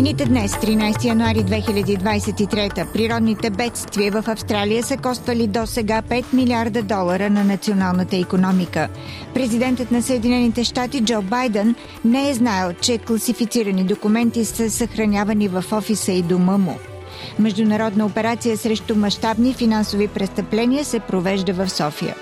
Новините днес, 13 януари 2023, природните бедствия в Австралия са коствали до сега 5 милиарда долара на националната економика. Президентът на Съединените щати Джо Байден не е знаел, че класифицирани документи са съхранявани в офиса и дома му. Международна операция срещу мащабни финансови престъпления се провежда в София.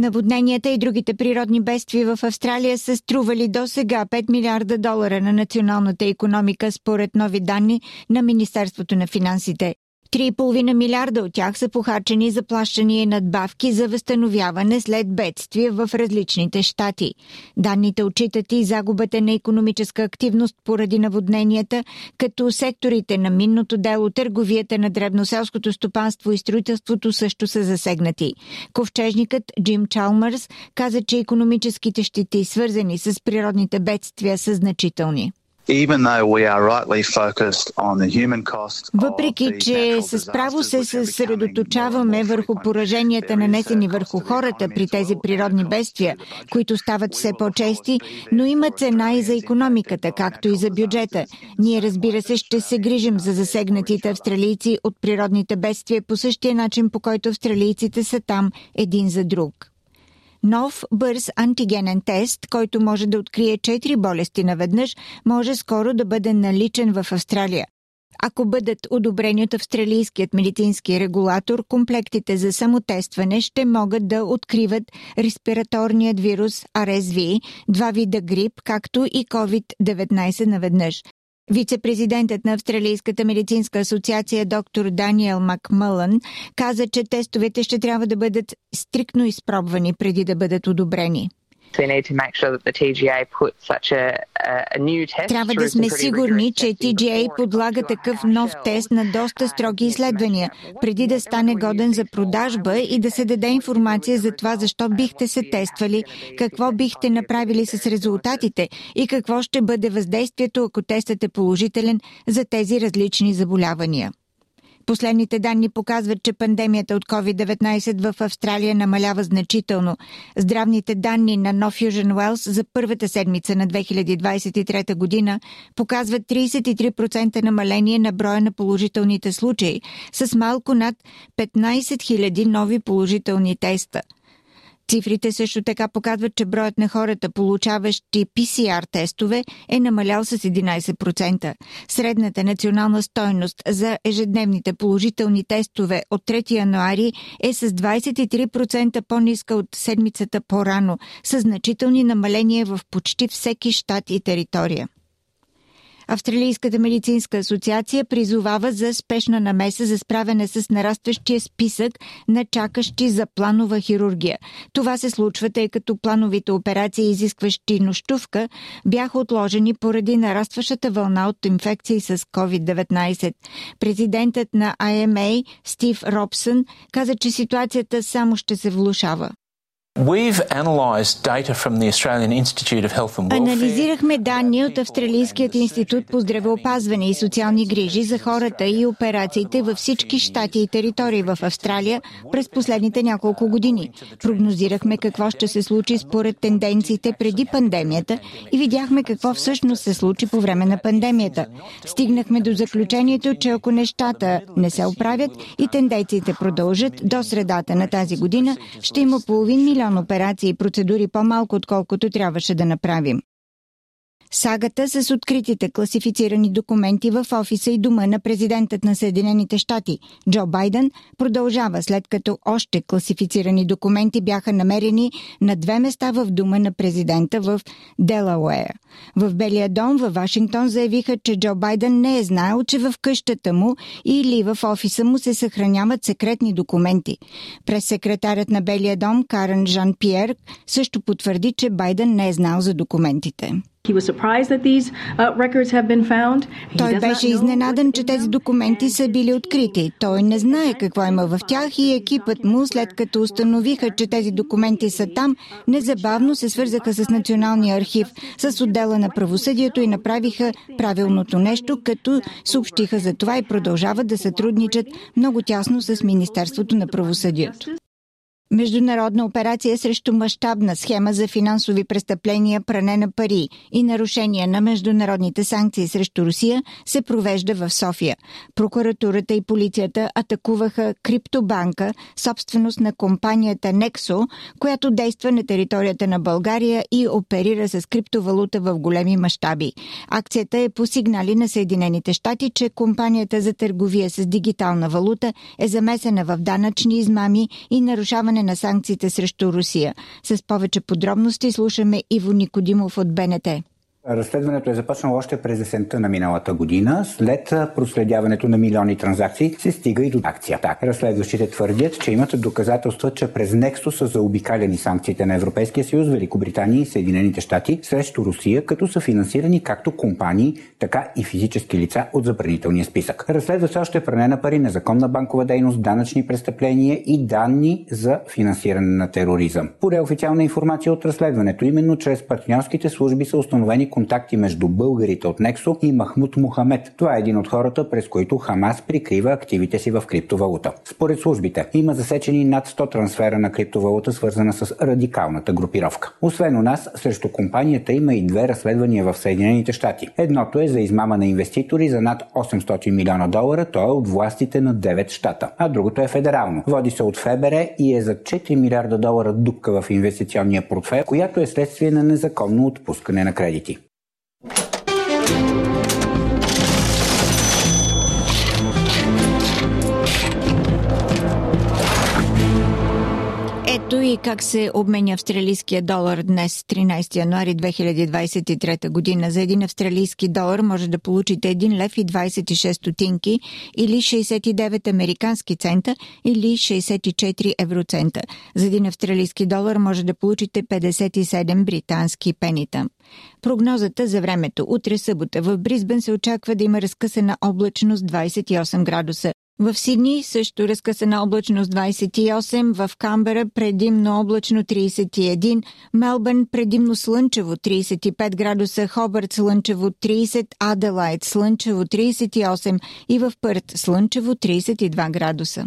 Наводненията и другите природни бедствия в Австралия са стрували до сега 5 милиарда долара на националната економика, според нови данни на Министерството на финансите. 3,5 милиарда от тях са похарчени за плащания и надбавки за възстановяване след бедствия в различните щати. Данните отчитат и загубата на економическа активност поради наводненията, като секторите на минното дело, търговията на дребноселското стопанство и строителството също са засегнати. Ковчежникът Джим Чалмърс каза, че економическите щити, свързани с природните бедствия, са значителни. Въпреки, че с право се съсредоточаваме върху пораженията нанесени върху хората при тези природни бедствия, които стават все по-чести, но има цена и за економиката, както и за бюджета. Ние, разбира се, ще се грижим за засегнатите австралийци от природните бедствия по същия начин, по който австралийците са там един за друг. Нов бърз антигенен тест, който може да открие 4 болести наведнъж, може скоро да бъде наличен в Австралия. Ако бъдат одобрени от австралийският медицински регулатор, комплектите за самотестване ще могат да откриват респираторният вирус RSV, два вида грип, както и COVID-19 наведнъж. Вице-президентът на Австралийската медицинска асоциация доктор Даниел Макмълън каза, че тестовете ще трябва да бъдат стриктно изпробвани преди да бъдат одобрени. Трябва да сме сигурни, че TGA подлага такъв нов тест на доста строги изследвания, преди да стане годен за продажба и да се даде информация за това защо бихте се тествали, какво бихте направили с резултатите и какво ще бъде въздействието, ако тестът е положителен за тези различни заболявания. Последните данни показват, че пандемията от COVID-19 в Австралия намалява значително. Здравните данни на No Fusion Wells за първата седмица на 2023 година показват 33% намаление на броя на положителните случаи, с малко над 15 000 нови положителни теста – Цифрите също така показват, че броят на хората, получаващи PCR тестове, е намалял с 11%. Средната национална стойност за ежедневните положителни тестове от 3 януари е с 23% по-ниска от седмицата по-рано, с значителни намаления в почти всеки щат и територия. Австралийската медицинска асоциация призовава за спешна намеса за справяне с нарастващия списък на чакащи за планова хирургия. Това се случва, тъй като плановите операции, изискващи нощувка, бяха отложени поради нарастващата вълна от инфекции с COVID-19. Президентът на IMA Стив Робсън каза, че ситуацията само ще се влушава. Анализирахме данни от Австралийският институт по здравеопазване и социални грижи за хората и операциите във всички щати и територии в Австралия през последните няколко години. Прогнозирахме какво ще се случи според тенденциите преди пандемията и видяхме какво всъщност се случи по време на пандемията. Стигнахме до заключението, че ако нещата не се оправят и тенденциите продължат до средата на тази година, ще има половин милион милион операции и процедури по-малко, отколкото трябваше да направим. Сагата с откритите класифицирани документи в офиса и дома на президентът на Съединените щати Джо Байден продължава след като още класифицирани документи бяха намерени на две места в дома на президента в Делауер. В Белия дом във Вашингтон заявиха, че Джо Байден не е знаел, че в къщата му или в офиса му се съхраняват секретни документи. През секретарят на Белия дом Карен Жан Пьер също потвърди, че Байден не е знал за документите. Uh, Той беше изненадан, че тези документи са били открити. Той не знае какво има в тях и екипът му, след като установиха, че тези документи са там, незабавно се свързаха с Националния архив, с отдела на правосъдието и направиха правилното нещо, като съобщиха за това и продължават да сътрудничат много тясно с Министерството на правосъдието. Международна операция срещу мащабна схема за финансови престъпления, пране на пари и нарушения на международните санкции срещу Русия се провежда в София. Прокуратурата и полицията атакуваха криптобанка, собственост на компанията Nexo, която действа на територията на България и оперира с криптовалута в големи мащаби. Акцията е по сигнали на Съединените щати, че компанията за търговия с дигитална валута е замесена в данъчни измами и нарушаване на санкциите срещу Русия. С повече подробности слушаме Иво Никодимов от БНТ. Разследването е започнало още през есента на миналата година. След проследяването на милиони транзакции се стига и до акцията. Разследващите твърдят, че имат доказателства, че през Нексто са заобикаляни санкциите на Европейския съюз, Великобритания и Съединените щати срещу Русия, като са финансирани както компании, така и физически лица от забранителния списък. Разследва се още пране на пари, незаконна банкова дейност, данъчни престъпления и данни за финансиране на тероризъм. Поре официална информация от разследването, именно чрез партньорските служби са установени контакти между българите от Нексо и Махмуд Мухамед. Това е един от хората, през които Хамас прикрива активите си в криптовалута. Според службите има засечени над 100 трансфера на криптовалута, свързана с радикалната групировка. Освен у нас, срещу компанията има и две разследвания в Съединените щати. Едното е за измама на инвеститори за над 800 милиона долара, то е от властите на 9 щата. А другото е федерално. Води се от ФБР и е за 4 милиарда долара дупка в инвестиционния портфел, която е следствие на незаконно отпускане на кредити. И как се обменя австралийския долар днес, 13 януари 2023 година. За един австралийски долар може да получите 1 лев и 26 стотинки или 69 американски цента или 64 евроцента. За един австралийски долар може да получите 57 британски пенита. Прогнозата за времето. Утре събота в Бризбен се очаква да има разкъсана облачност 28 градуса. В Сидни също разкъсана облачност 28, в Камбера предимно облачно 31, Мелбърн предимно слънчево 35 градуса, Хобърт слънчево 30, Аделайт слънчево 38 и в Пърт слънчево 32 градуса.